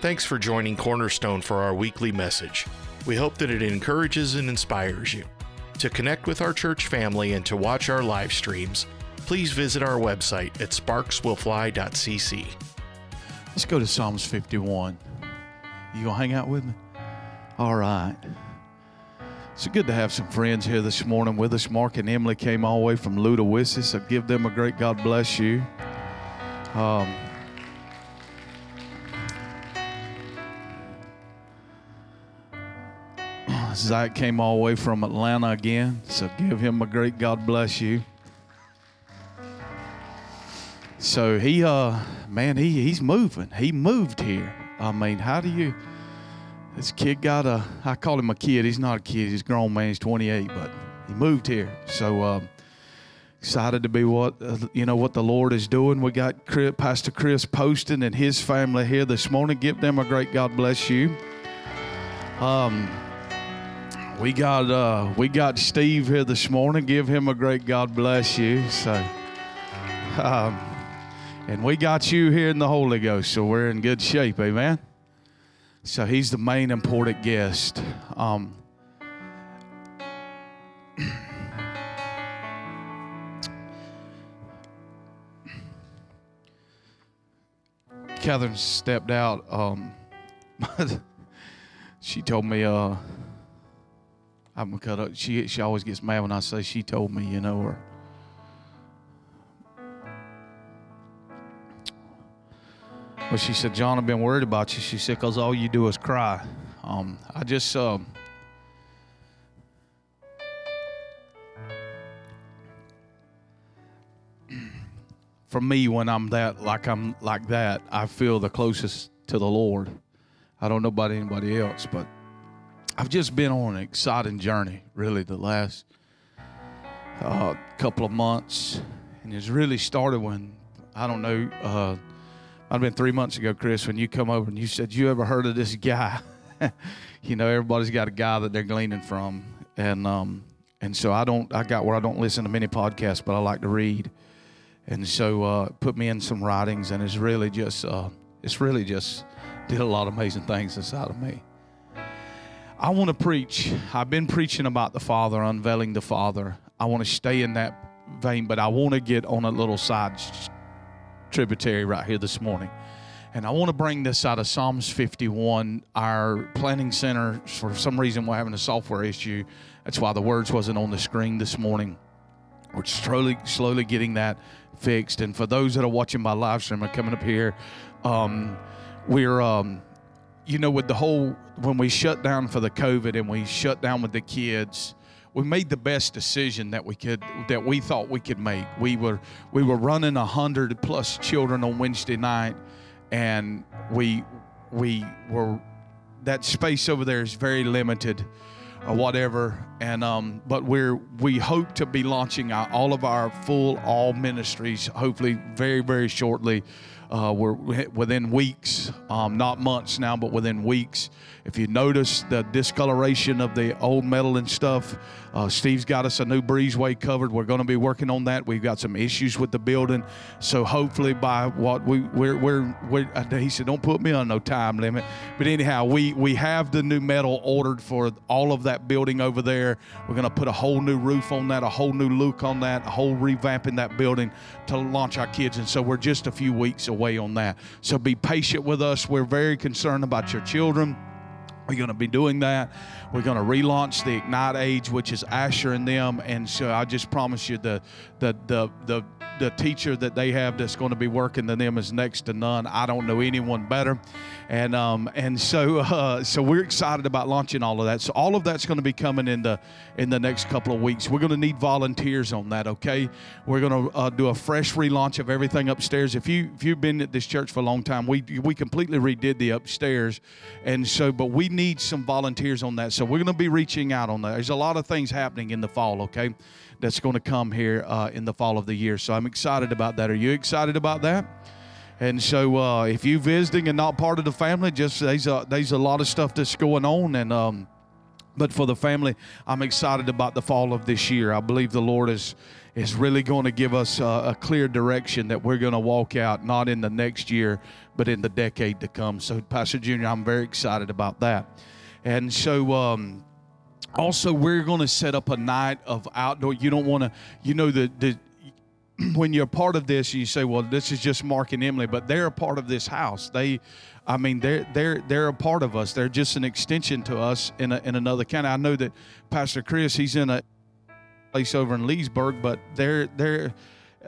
Thanks for joining Cornerstone for our weekly message. We hope that it encourages and inspires you. To connect with our church family and to watch our live streams, please visit our website at sparkswillfly.cc. Let's go to Psalms 51. You gonna hang out with me? All right. It's good to have some friends here this morning with us. Mark and Emily came all the way from Ludowici, so give them a great God bless you. Um, Zach came all the way from Atlanta again, so give him a great God bless you. So he, uh, man, he he's moving. He moved here. I mean, how do you? This kid got a. I call him a kid. He's not a kid. He's a grown man. He's 28, but he moved here. So um, excited to be what uh, you know what the Lord is doing. We got Chris, Pastor Chris Poston and his family here this morning. Give them a great God bless you. Um, we got uh, we got Steve here this morning. Give him a great God bless you. So, um, and we got you here in the Holy Ghost, so we're in good shape. Amen. So he's the main important guest. Um, Catherine stepped out. Um, she told me, uh, I'm cut up. She she always gets mad when I say she told me, you know, or But she said, John, I've been worried about you. She said, because all you do is cry. Um, I just, um, for me, when I'm that, like I'm like that, I feel the closest to the Lord. I don't know about anybody else, but I've just been on an exciting journey, really, the last uh, couple of months. And it's really started when, I don't know, uh, have been three months ago, Chris, when you come over and you said, You ever heard of this guy? you know, everybody's got a guy that they're gleaning from. And um, and so I don't I got where I don't listen to many podcasts, but I like to read. And so uh, put me in some writings and it's really just uh, it's really just did a lot of amazing things inside of me. I want to preach. I've been preaching about the Father, unveiling the Father. I want to stay in that vein, but I want to get on a little side tributary right here this morning. And I want to bring this out of Psalms 51. Our planning center, for some reason, we're having a software issue. That's why the words wasn't on the screen this morning. We're slowly, slowly getting that fixed. And for those that are watching my live stream and coming up here, um, we're, um, you know, with the whole, when we shut down for the COVID and we shut down with the kids, we made the best decision that we could that we thought we could make. We were we were running a hundred plus children on Wednesday night, and we we were that space over there is very limited or whatever and um, but we're we hope to be launching our, all of our full all ministries hopefully very very shortly uh, we're within weeks, um, not months now, but within weeks. If you notice the discoloration of the old metal and stuff, uh, Steve's got us a new breezeway covered. We're going to be working on that. We've got some issues with the building, so hopefully by what we we're we're, we're he said don't put me on no time limit. But anyhow, we we have the new metal ordered for all of that building over there. We're going to put a whole new roof on that, a whole new look on that, a whole revamping that building to launch our kids. And so we're just a few weeks away on that. So be patient with us. We're very concerned about your children. We're going to be doing that. We're going to relaunch the Ignite Age, which is Asher and them. And so I just promise you the the the the the teacher that they have that's going to be working to them is next to none. I don't know anyone better, and um, and so uh, so we're excited about launching all of that. So all of that's going to be coming in the in the next couple of weeks. We're going to need volunteers on that. Okay, we're going to uh, do a fresh relaunch of everything upstairs. If you if you've been at this church for a long time, we we completely redid the upstairs, and so but we need some volunteers on that. So we're going to be reaching out on that. There's a lot of things happening in the fall. Okay that's going to come here uh, in the fall of the year. So I'm excited about that. Are you excited about that? And so, uh, if you're visiting and not part of the family, just there's a, there's a lot of stuff that's going on, and um, But for the family, I'm excited about the fall of this year. I believe the Lord is is really going to give us a, a clear direction that we're going to walk out, not in the next year, but in the decade to come. So, Pastor Junior, I'm very excited about that. And so, um, also, we're going to set up a night of outdoor. You don't want to, you know, the the when you're part of this, you say, "Well, this is just Mark and Emily," but they're a part of this house. They, I mean, they're they're they're a part of us. They're just an extension to us in a, in another county. I know that Pastor Chris, he's in a place over in Leesburg, but they're they're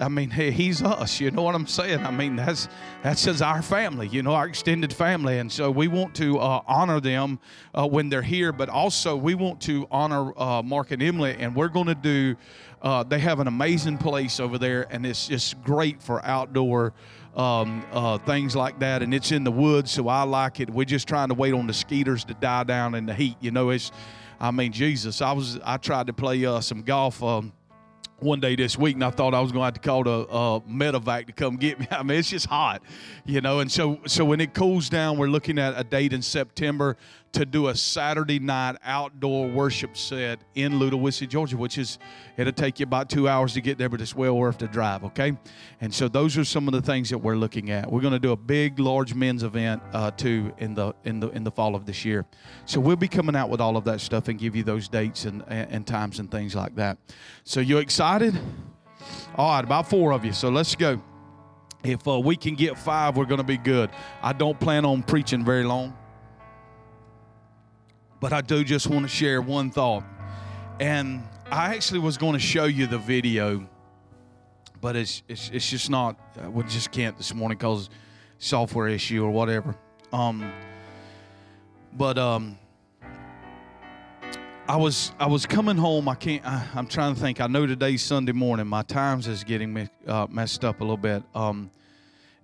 I mean, he's us. You know what I'm saying? I mean, that's that's just our family. You know, our extended family, and so we want to uh, honor them uh, when they're here, but also we want to honor uh, Mark and Emily, and we're going to do. Uh, they have an amazing place over there, and it's just great for outdoor um, uh, things like that. And it's in the woods, so I like it. We're just trying to wait on the skeeters to die down in the heat. You know, it's. I mean, Jesus. I was. I tried to play uh, some golf. Um, one day this week, and I thought I was going to have to call a, a uh, medevac to come get me. I mean, it's just hot, you know. And so, so when it cools down, we're looking at a date in September to do a Saturday night outdoor worship set in Ludowici, Georgia, which is it'll take you about two hours to get there, but it's well worth the drive. Okay, and so those are some of the things that we're looking at. We're going to do a big, large men's event uh, too in the in the in the fall of this year. So we'll be coming out with all of that stuff and give you those dates and and, and times and things like that. So you excited? All right, about four of you. So let's go. If uh, we can get five, we're going to be good. I don't plan on preaching very long. But I do just want to share one thought. And I actually was going to show you the video, but it's it's, it's just not. Uh, we just can't this morning because software issue or whatever. Um, but um, I was I was coming home. I can't. I, am trying to think. I know today's Sunday morning. My times is getting me, uh, messed up a little bit. Um,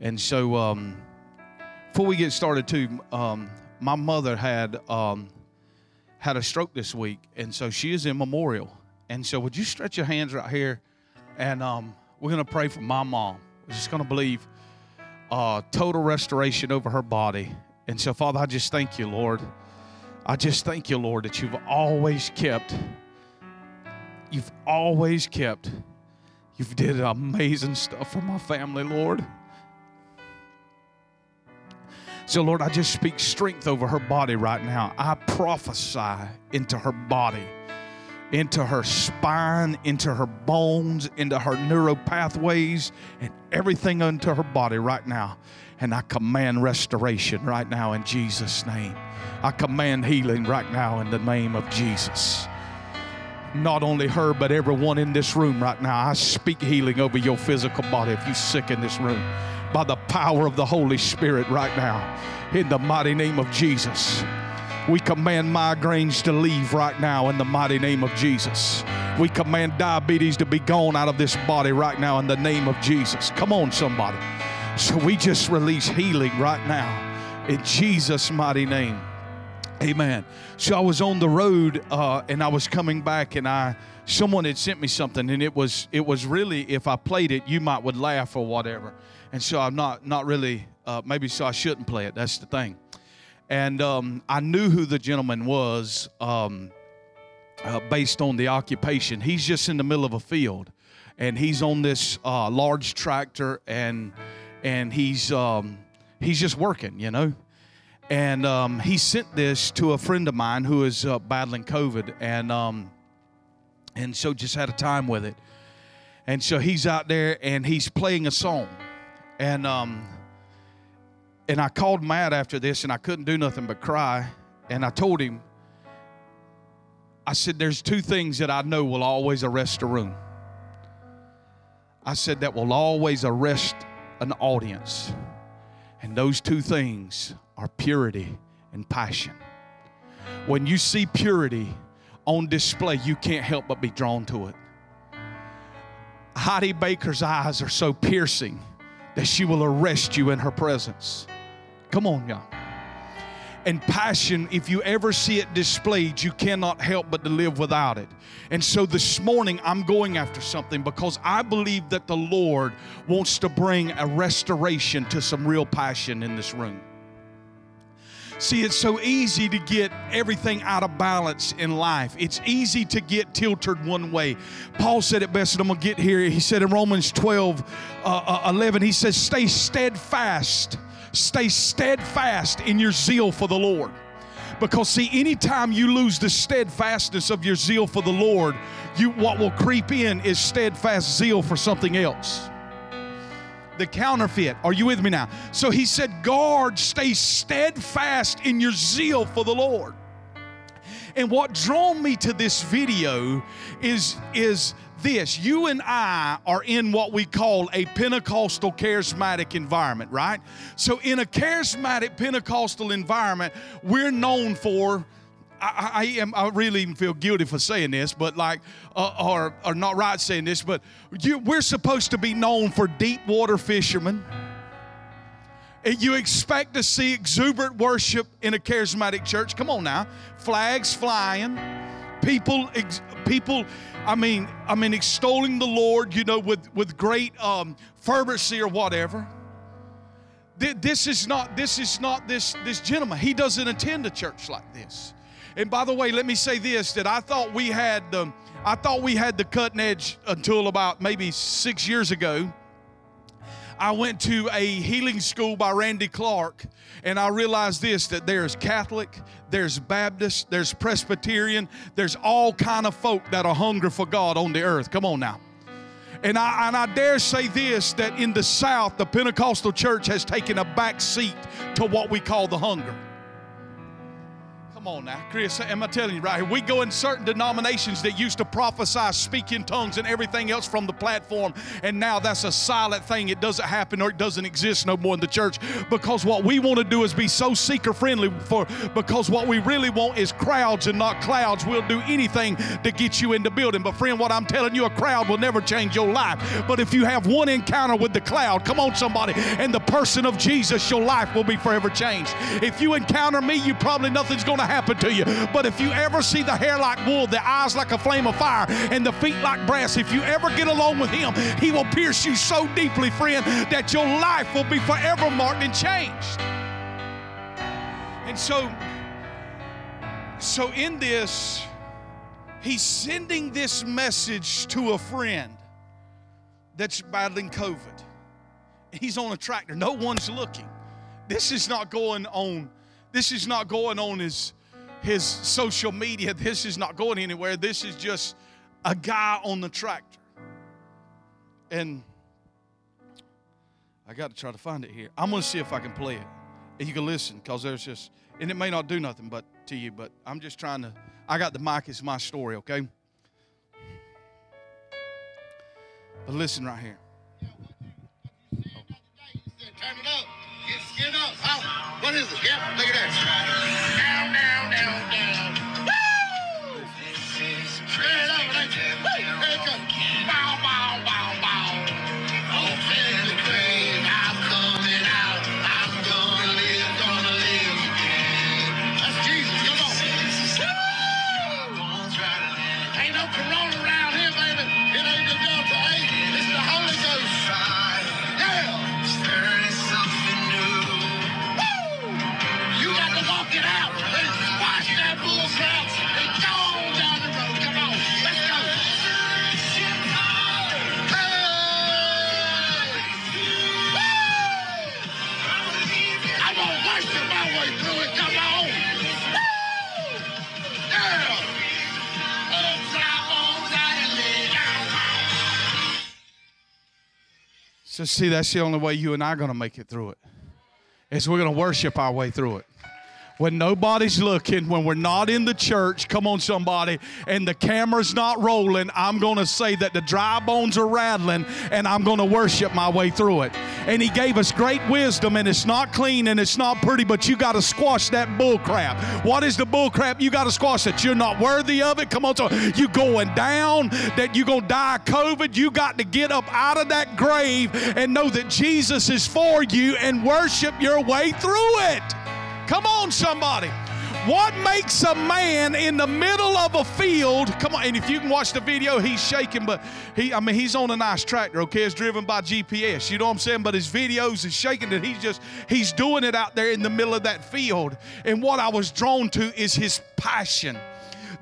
and so um, before we get started, too, um, my mother had um, had a stroke this week, and so she is in memorial. And so, would you stretch your hands right here, and um, we're to pray for my mom. We're just to believe uh, total restoration over her body. And so, Father, I just thank you, Lord. I just thank you, Lord, that you've always kept. You've always kept. You've did amazing stuff for my family, Lord. So, Lord, I just speak strength over her body right now. I prophesy into her body, into her spine, into her bones, into her neural pathways, and everything into her body right now. And I command restoration right now in Jesus' name. I command healing right now in the name of Jesus. Not only her, but everyone in this room right now. I speak healing over your physical body if you're sick in this room by the power of the Holy Spirit right now. In the mighty name of Jesus. We command migraines to leave right now in the mighty name of Jesus. We command diabetes to be gone out of this body right now in the name of Jesus. Come on, somebody. So we just release healing right now in Jesus' mighty name. Amen. So I was on the road uh, and I was coming back and I someone had sent me something and it was it was really if I played it you might would laugh or whatever and so I'm not not really uh, maybe so I shouldn't play it. That's the thing. And um, I knew who the gentleman was um, uh, based on the occupation. He's just in the middle of a field, and he's on this uh, large tractor, and and he's um, he's just working, you know. And um, he sent this to a friend of mine who is uh, battling COVID, and um, and so just had a time with it. And so he's out there and he's playing a song and um, and I called Matt after this, and I couldn't do nothing but cry. And I told him, I said, "There's two things that I know will always arrest a room." I said that will always arrest an audience, and those two things are purity and passion. When you see purity on display, you can't help but be drawn to it. Heidi Baker's eyes are so piercing that she will arrest you in her presence. Come on, y'all. And passion, if you ever see it displayed, you cannot help but to live without it. And so this morning, I'm going after something because I believe that the Lord wants to bring a restoration to some real passion in this room. See, it's so easy to get everything out of balance in life. It's easy to get tilted one way. Paul said it best, and I'm going to get here. He said in Romans 12 uh, uh, 11, he says, Stay steadfast, stay steadfast in your zeal for the Lord. Because see, anytime you lose the steadfastness of your zeal for the Lord, you what will creep in is steadfast zeal for something else the counterfeit. Are you with me now? So he said, Guard, stay steadfast in your zeal for the Lord. And what drawn me to this video is, is this you and I are in what we call a Pentecostal charismatic environment, right? So, in a charismatic Pentecostal environment, we're known for I, I, am. I really even feel guilty for saying this, but like, uh, or or not right saying this, but you, we're supposed to be known for deep water fishermen. And you expect to see exuberant worship in a charismatic church? Come on now, flags flying, people, ex, people. I mean, I mean, extolling the Lord, you know, with with great um, fervency or whatever. This is not. This is not this this gentleman. He doesn't attend a church like this. And by the way, let me say this: that I thought we had the, I thought we had the cutting edge until about maybe six years ago. I went to a healing school by Randy Clark, and I realized this: that there's Catholic, there's Baptist, there's Presbyterian, there's all kind of folk that are hungry for God on the earth. Come on now. And I, and I dare say this that in the South, the Pentecostal church has taken a back seat to what we call the hunger. Come on now, Chris, am I telling you right here? We go in certain denominations that used to prophesy, speak in tongues, and everything else from the platform, and now that's a silent thing. It doesn't happen or it doesn't exist no more in the church because what we want to do is be so seeker friendly for because what we really want is crowds and not clouds. We'll do anything to get you in the building. But friend, what I'm telling you, a crowd will never change your life. But if you have one encounter with the cloud, come on, somebody, and the person of Jesus, your life will be forever changed. If you encounter me, you probably nothing's going to happen happen to you. But if you ever see the hair like wool, the eyes like a flame of fire, and the feet like brass, if you ever get along with Him, He will pierce you so deeply, friend, that your life will be forever marked and changed. And so, so in this, He's sending this message to a friend that's battling COVID. He's on a tractor. No one's looking. This is not going on. This is not going on as his social media. This is not going anywhere. This is just a guy on the tractor. And I got to try to find it here. I'm going to see if I can play it. And you can listen because there's just, and it may not do nothing but to you, but I'm just trying to, I got the mic, it's my story, okay? But listen right here. Turn it up. Get up. What is it? Yep, look at that. Down, down, down, down. Woo! Straight up. Like! There it goes. Bow, bow, bow, bow. So, see, that's the only way you and I are going to make it through it. Is we're going to worship our way through it. When nobody's looking, when we're not in the church, come on, somebody, and the camera's not rolling, I'm going to say that the dry bones are rattling and I'm going to worship my way through it. And He gave us great wisdom, and it's not clean and it's not pretty, but you got to squash that bull crap. What is the bull crap? You got to squash it. You're not worthy of it. Come on, so you going down, that you're going to die of COVID. You got to get up out of that grave and know that Jesus is for you and worship your way through it. Come on, somebody. What makes a man in the middle of a field? Come on, and if you can watch the video, he's shaking, but he, I mean, he's on a nice tractor, okay? It's driven by GPS. You know what I'm saying? But his videos is shaking that he's just, he's doing it out there in the middle of that field. And what I was drawn to is his passion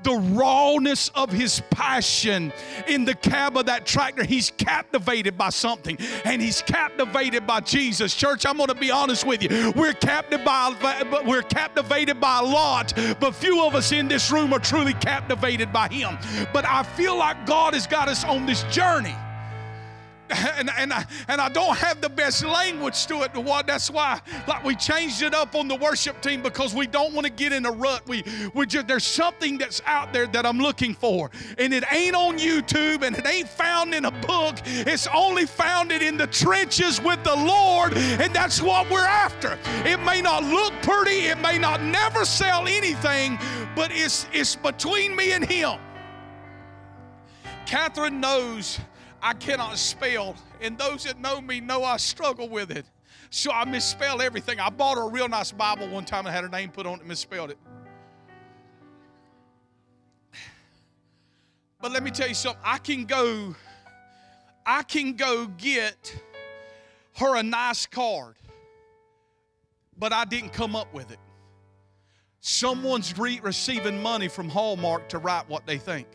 the rawness of his passion in the cab of that tractor. He's captivated by something, and he's captivated by Jesus. Church, I'm going to be honest with you. We're captivated by, we're captivated by a lot, but few of us in this room are truly captivated by him. But I feel like God has got us on this journey and, and, I, and I don't have the best language to it. That's why like we changed it up on the worship team because we don't want to get in a rut. We we just there's something that's out there that I'm looking for, and it ain't on YouTube and it ain't found in a book. It's only found in the trenches with the Lord, and that's what we're after. It may not look pretty, it may not never sell anything, but it's it's between me and Him. Catherine knows I cannot spell, and those that know me know I struggle with it. So I misspell everything. I bought her a real nice Bible one time and had her name put on it and misspelled it. But let me tell you something. I can go, I can go get her a nice card, but I didn't come up with it. Someone's re- receiving money from Hallmark to write what they think.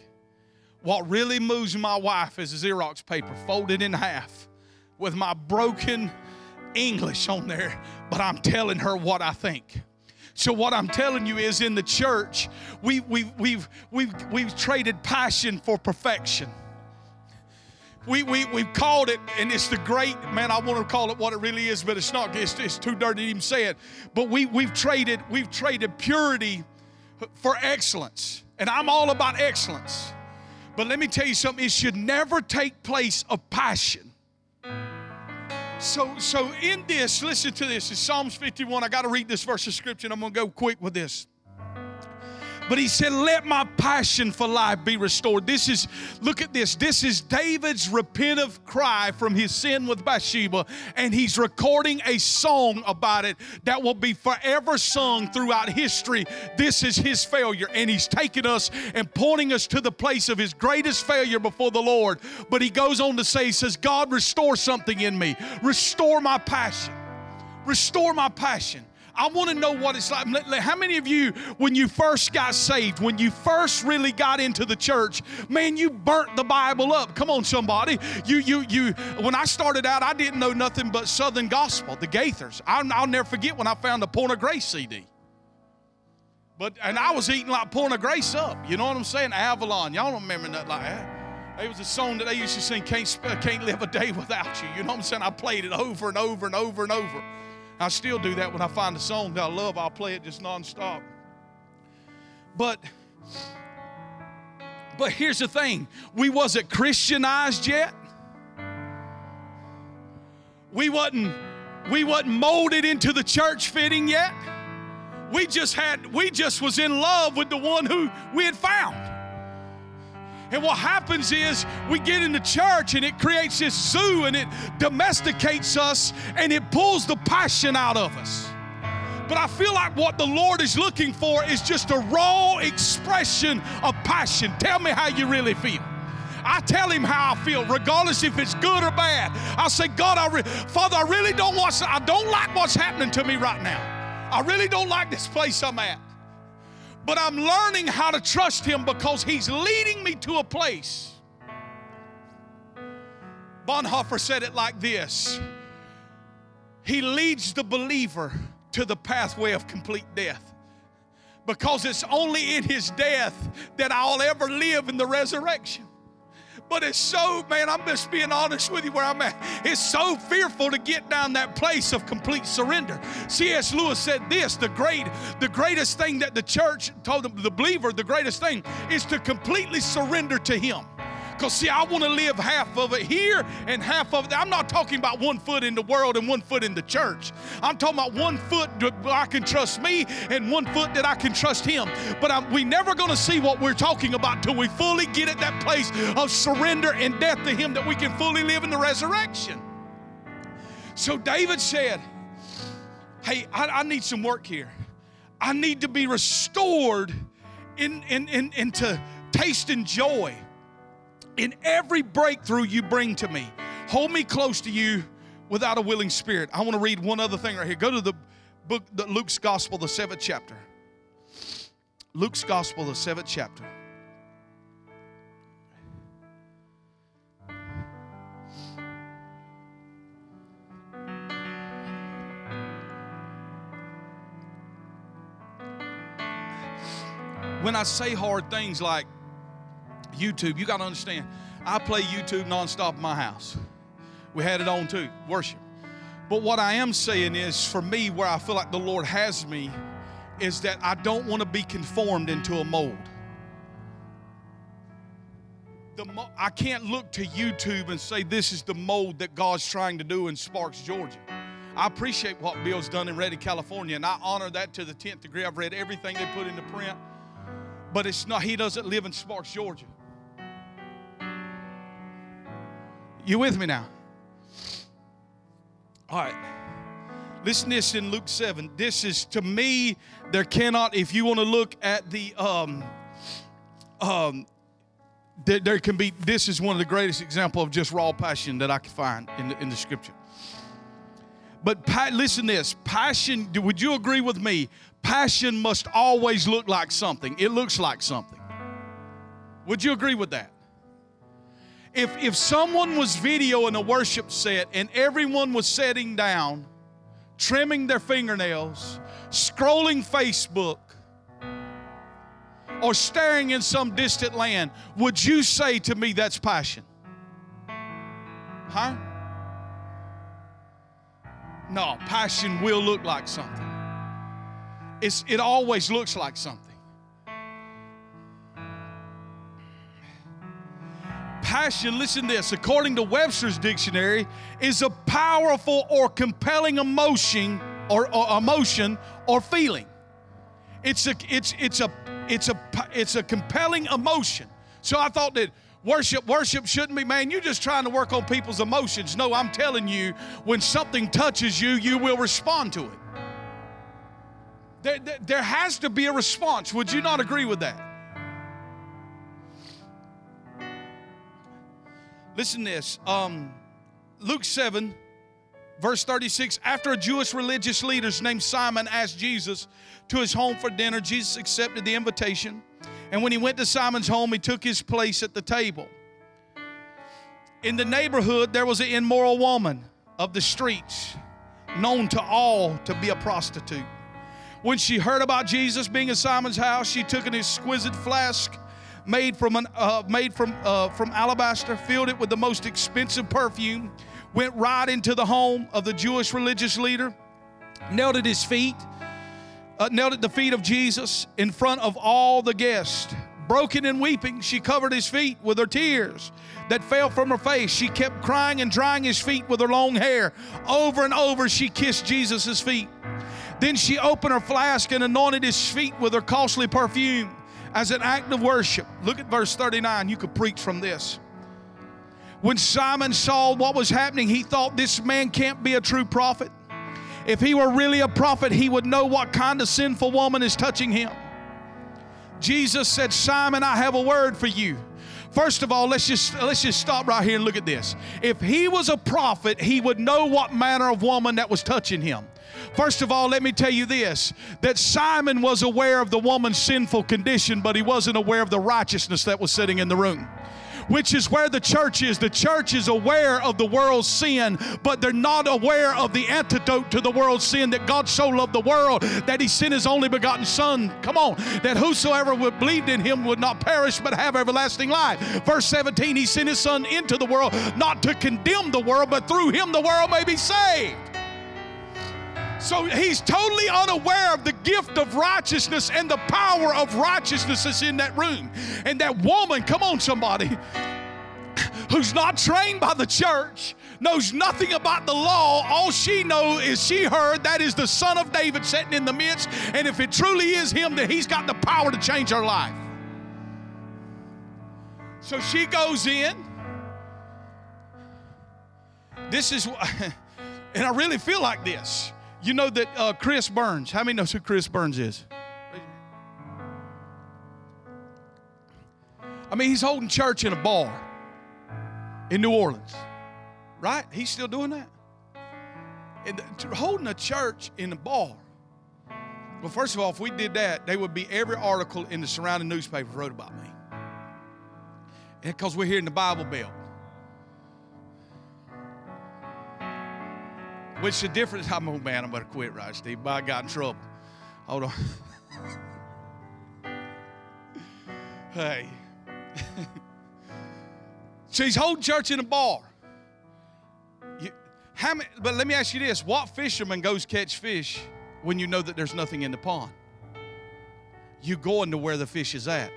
What really moves my wife is a Xerox paper folded in half with my broken English on there, but I'm telling her what I think. So what I'm telling you is in the church, we, we, we've, we've, we've traded passion for perfection. We, we, we've called it, and it's the great, man, I want to call it what it really is, but it's not, it's, it's too dirty to even say it. But we, we've traded, we've traded purity for excellence. And I'm all about excellence. But let me tell you something, it should never take place of passion. So, so in this, listen to this. It's Psalms 51. I got to read this verse of scripture. I'm going to go quick with this. But he said, Let my passion for life be restored. This is, look at this. This is David's repentant cry from his sin with Bathsheba, and he's recording a song about it that will be forever sung throughout history. This is his failure, and he's taking us and pointing us to the place of his greatest failure before the Lord. But he goes on to say, He says, God, restore something in me, restore my passion, restore my passion. I want to know what it's like. How many of you, when you first got saved, when you first really got into the church, man, you burnt the Bible up? Come on, somebody. You, you, you. When I started out, I didn't know nothing but Southern Gospel, the Gaithers. I'll, I'll never forget when I found the Point of Grace CD. But and I was eating like Point of Grace up. You know what I'm saying? Avalon. Y'all don't remember nothing like that. It was a song that they used to sing, can't, can't live a day without you. You know what I'm saying? I played it over and over and over and over. I still do that when I find a song that I love, I'll play it just nonstop. But but here's the thing, we wasn't Christianized yet. We wasn't we wasn't molded into the church fitting yet. We just had we just was in love with the one who we had found. And what happens is we get into church and it creates this zoo and it domesticates us and it pulls the passion out of us. But I feel like what the Lord is looking for is just a raw expression of passion. Tell me how you really feel. I tell him how I feel, regardless if it's good or bad. I say, God, I re- Father, I really don't want. I don't like what's happening to me right now. I really don't like this place I'm at. But I'm learning how to trust Him because He's leading me to a place. Bonhoeffer said it like this He leads the believer to the pathway of complete death because it's only in His death that I'll ever live in the resurrection. But it's so, man, I'm just being honest with you where I'm at. It's so fearful to get down that place of complete surrender. C.S. Lewis said this the great, the greatest thing that the church told the believer, the greatest thing is to completely surrender to him. Because, see, I want to live half of it here and half of it. I'm not talking about one foot in the world and one foot in the church. I'm talking about one foot that I can trust me and one foot that I can trust Him. But I'm, we never going to see what we're talking about till we fully get at that place of surrender and death to Him that we can fully live in the resurrection. So David said, Hey, I, I need some work here. I need to be restored in, in, in, into taste and joy in every breakthrough you bring to me. Hold me close to you without a willing spirit. I want to read one other thing right here. Go to the book, the Luke's Gospel, the seventh chapter. Luke's Gospel, the seventh chapter. When I say hard things like YouTube, you got to understand, I play YouTube nonstop in my house. We had it on too, worship. But what I am saying is, for me, where I feel like the Lord has me, is that I don't want to be conformed into a mold. Mo- I can't look to YouTube and say this is the mold that God's trying to do in Sparks, Georgia. I appreciate what Bill's done in Redding, California, and I honor that to the 10th degree. I've read everything they put into print, but it's not, he doesn't live in Sparks, Georgia. You with me now? All right. Listen this in Luke 7. This is to me, there cannot, if you want to look at the um um there, there can be this is one of the greatest example of just raw passion that I can find in the, in the scripture. But pa- listen this passion, would you agree with me? Passion must always look like something. It looks like something. Would you agree with that? If, if someone was videoing a worship set and everyone was sitting down, trimming their fingernails, scrolling Facebook, or staring in some distant land, would you say to me that's passion? Huh? No, passion will look like something. It's, it always looks like something. Passion, listen to this, according to Webster's dictionary, is a powerful or compelling emotion or, or emotion or feeling. It's a it's it's a it's a it's a compelling emotion. So I thought that worship worship shouldn't be man you're just trying to work on people's emotions no i'm telling you when something touches you you will respond to it there, there, there has to be a response would you not agree with that listen to this um, luke 7 verse 36 after a jewish religious leader named simon asked jesus to his home for dinner jesus accepted the invitation and when he went to Simon's home, he took his place at the table. In the neighborhood, there was an immoral woman of the streets, known to all to be a prostitute. When she heard about Jesus being in Simon's house, she took an exquisite flask made from an, uh, made from uh, from alabaster, filled it with the most expensive perfume, went right into the home of the Jewish religious leader, knelt at his feet uh, knelt at the feet of Jesus in front of all the guests. Broken and weeping, she covered his feet with her tears that fell from her face. She kept crying and drying his feet with her long hair. Over and over, she kissed Jesus' feet. Then she opened her flask and anointed his feet with her costly perfume as an act of worship. Look at verse 39. You could preach from this. When Simon saw what was happening, he thought this man can't be a true prophet. If he were really a prophet, he would know what kind of sinful woman is touching him. Jesus said, Simon, I have a word for you. First of all, let's just let's just stop right here and look at this. If he was a prophet, he would know what manner of woman that was touching him. First of all, let me tell you this that Simon was aware of the woman's sinful condition, but he wasn't aware of the righteousness that was sitting in the room which is where the church is. The church is aware of the world's sin, but they're not aware of the antidote to the world's sin that God so loved the world that he sent his only begotten Son. Come on, that whosoever would believe in him would not perish but have everlasting life. Verse 17, he sent his Son into the world not to condemn the world, but through him the world may be saved. So he's totally unaware of the gift of righteousness and the power of righteousness that's in that room. And that woman, come on, somebody, who's not trained by the church, knows nothing about the law. All she knows is she heard that is the son of David sitting in the midst. And if it truly is him, then he's got the power to change her life. So she goes in. This is, what, and I really feel like this You know that uh, Chris Burns, how many knows who Chris Burns is? I mean, he's holding church in a bar in New Orleans, right? He's still doing that. And holding a church in a bar. Well, first of all, if we did that, they would be every article in the surrounding newspaper wrote about me. Because we're here in the Bible Belt. Which the difference, I'm oh man, I'm gonna quit right, Steve. But I got in trouble. Hold on. hey. She's holding church in a bar. You, how many, but let me ask you this what fisherman goes catch fish when you know that there's nothing in the pond? You going to where the fish is at.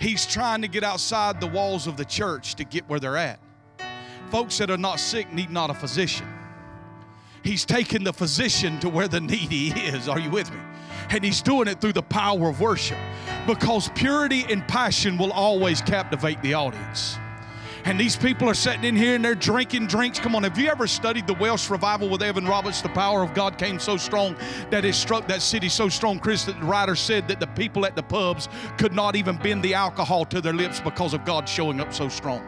He's trying to get outside the walls of the church to get where they're at. Folks that are not sick need not a physician. He's taking the physician to where the needy is. Are you with me? And he's doing it through the power of worship because purity and passion will always captivate the audience. And these people are sitting in here and they're drinking drinks. Come on, have you ever studied the Welsh revival with Evan Roberts? The power of God came so strong that it struck that city so strong, Chris, that the writer said that the people at the pubs could not even bend the alcohol to their lips because of God showing up so strong.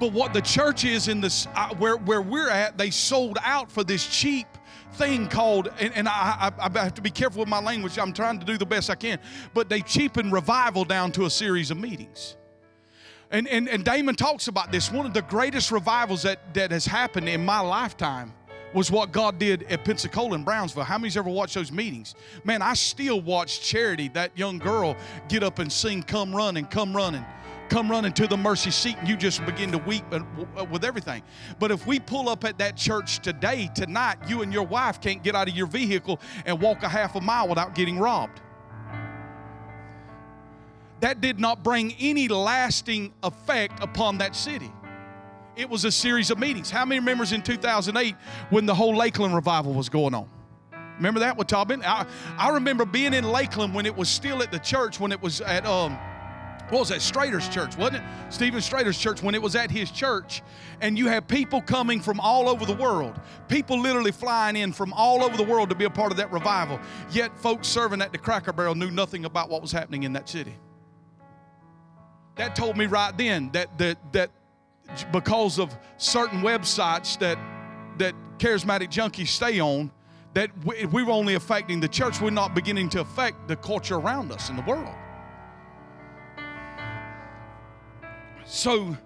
But what the church is in this, uh, where, where we're at, they sold out for this cheap thing called, and, and I, I, I, have to be careful with my language. I'm trying to do the best I can, but they cheapen revival down to a series of meetings. And, and, and Damon talks about this. One of the greatest revivals that, that has happened in my lifetime was what God did at Pensacola and Brownsville. How many's ever watched those meetings? Man, I still watch Charity, that young girl, get up and sing, Come Running, Come Running come running to the mercy seat and you just begin to weep with everything. But if we pull up at that church today, tonight, you and your wife can't get out of your vehicle and walk a half a mile without getting robbed. That did not bring any lasting effect upon that city. It was a series of meetings. How many members in 2008 when the whole Lakeland revival was going on? Remember that with Tobin? I, I remember being in Lakeland when it was still at the church, when it was at um, what was that? Strader's church, wasn't it? Stephen Strader's church, when it was at his church, and you have people coming from all over the world, people literally flying in from all over the world to be a part of that revival. Yet, folks serving at the Cracker Barrel knew nothing about what was happening in that city. That told me right then that that that because of certain websites that that charismatic junkies stay on, that we, we were only affecting the church, we're not beginning to affect the culture around us in the world. So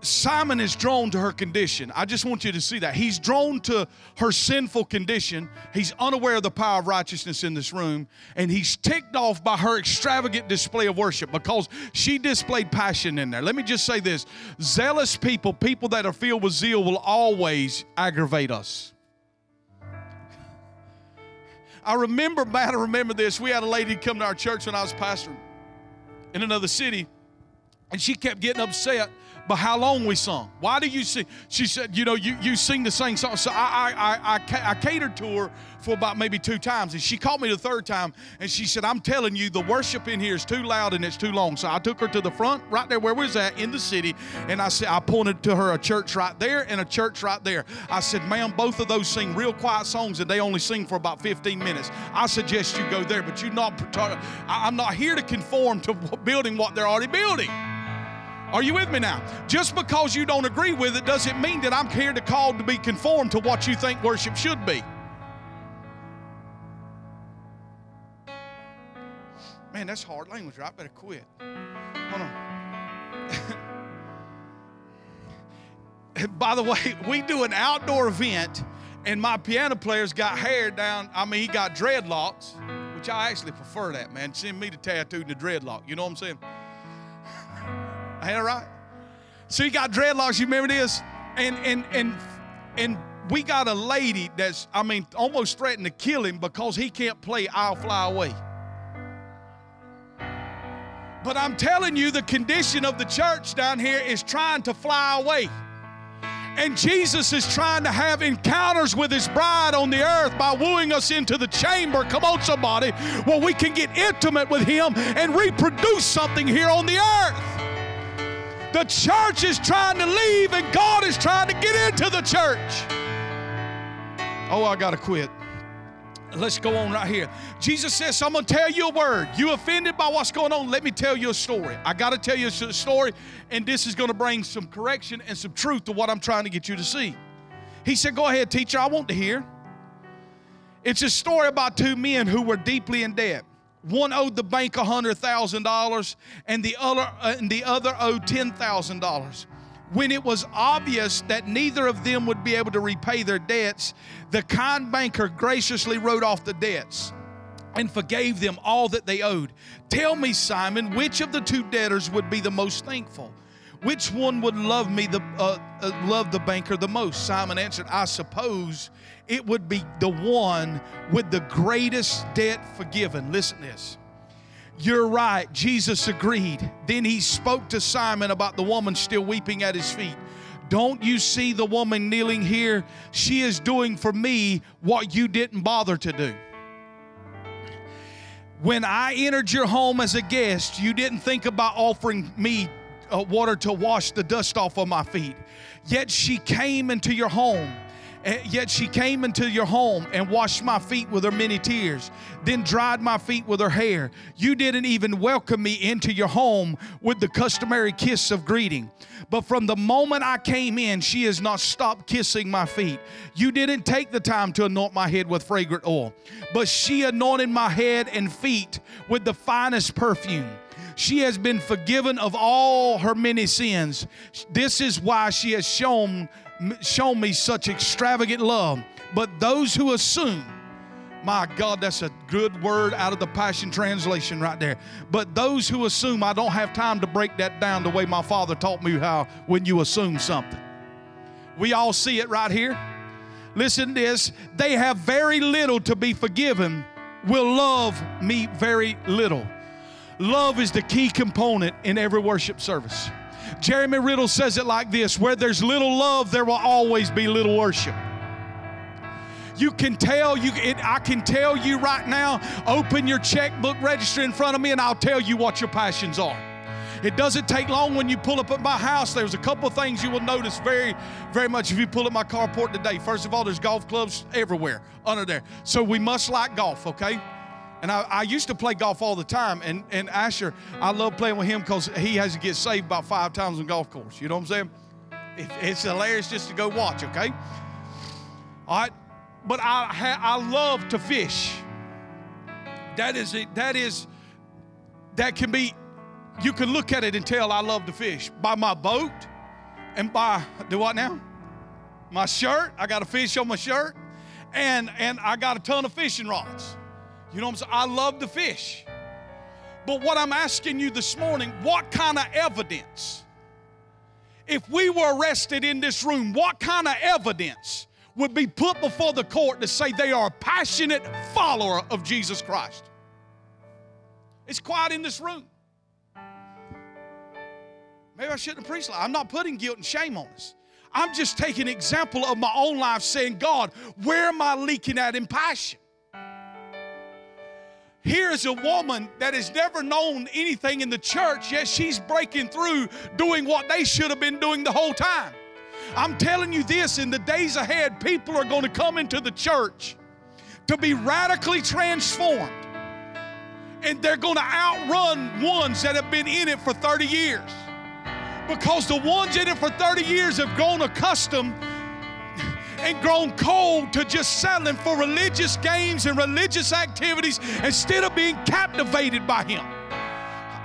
Simon is drawn to her condition. I just want you to see that. He's drawn to her sinful condition. He's unaware of the power of righteousness in this room. And he's ticked off by her extravagant display of worship because she displayed passion in there. Let me just say this zealous people, people that are filled with zeal, will always aggravate us. I remember, man, I remember this. We had a lady come to our church when I was pastoring in another city and she kept getting upset by how long we sung. Why do you sing? She said, you know, you, you sing the same song. So I, I, I, I, catered to her for about maybe two times. And she called me the third time and she said, I'm telling you, the worship in here is too loud and it's too long. So I took her to the front, right there where we was at in the city. And I said, I pointed to her a church right there and a church right there. I said, ma'am, both of those sing real quiet songs and they only sing for about 15 minutes. I suggest you go there, but you're not, I'm not here to conform to building what they're already building. Are you with me now? Just because you don't agree with it doesn't mean that I'm here to call to be conformed to what you think worship should be. Man, that's hard language, right? I better quit. Hold on. By the way, we do an outdoor event, and my piano player's got hair down. I mean, he got dreadlocks, which I actually prefer that, man. Send me the tattoo and the dreadlock. You know what I'm saying? Right? So you got dreadlocks, you remember this? And and and and we got a lady that's, I mean, almost threatened to kill him because he can't play I'll Fly Away. But I'm telling you, the condition of the church down here is trying to fly away. And Jesus is trying to have encounters with his bride on the earth by wooing us into the chamber. Come on, somebody, where we can get intimate with him and reproduce something here on the earth. The church is trying to leave, and God is trying to get into the church. Oh, I got to quit. Let's go on right here. Jesus says, I'm going to tell you a word. You offended by what's going on? Let me tell you a story. I got to tell you a story, and this is going to bring some correction and some truth to what I'm trying to get you to see. He said, Go ahead, teacher, I want to hear. It's a story about two men who were deeply in debt. One owed the bank $100,000 and the other, uh, and the other owed $10,000. When it was obvious that neither of them would be able to repay their debts, the kind banker graciously wrote off the debts and forgave them all that they owed. Tell me, Simon, which of the two debtors would be the most thankful? Which one would love me the uh, uh, love the banker the most? Simon answered, I suppose it would be the one with the greatest debt forgiven. Listen this. You're right. Jesus agreed. Then he spoke to Simon about the woman still weeping at his feet. Don't you see the woman kneeling here? She is doing for me what you didn't bother to do. When I entered your home as a guest, you didn't think about offering me uh, water to wash the dust off of my feet. Yet she came into your home Yet she came into your home and washed my feet with her many tears, then dried my feet with her hair. You didn't even welcome me into your home with the customary kiss of greeting. But from the moment I came in, she has not stopped kissing my feet. You didn't take the time to anoint my head with fragrant oil, but she anointed my head and feet with the finest perfume. She has been forgiven of all her many sins. This is why she has shown shown me such extravagant love. But those who assume, my God, that's a good word out of the Passion Translation right there. But those who assume, I don't have time to break that down the way my father taught me how when you assume something. We all see it right here. Listen to this. They have very little to be forgiven, will love me very little. Love is the key component in every worship service. Jeremy Riddle says it like this where there's little love, there will always be little worship. You can tell you it, I can tell you right now, open your checkbook register in front of me and I'll tell you what your passions are. It doesn't take long when you pull up at my house. There's a couple things you will notice very, very much if you pull up my carport today. First of all, there's golf clubs everywhere under there. So we must like golf, okay? And I, I, used to play golf all the time. And, and Asher, I love playing with him because he has to get saved about five times on golf course. You know what I'm saying? It, it's hilarious just to go watch, okay? All right. But I, I love to fish. That is. That is, that can be, you can look at it and tell I love to fish by my boat and by, do what now? My shirt. I got a fish on my shirt. And, and I got a ton of fishing rods. You know what I'm saying? I love to fish. But what I'm asking you this morning, what kind of evidence? If we were arrested in this room, what kind of evidence would be put before the court to say they are a passionate follower of Jesus Christ? It's quiet in this room. Maybe I shouldn't have preached. Like I'm not putting guilt and shame on us. I'm just taking example of my own life saying, God, where am I leaking at in passion? Here is a woman that has never known anything in the church, yet she's breaking through doing what they should have been doing the whole time. I'm telling you this in the days ahead, people are going to come into the church to be radically transformed. And they're going to outrun ones that have been in it for 30 years. Because the ones in it for 30 years have grown accustomed and grown cold to just settling for religious games and religious activities instead of being captivated by Him.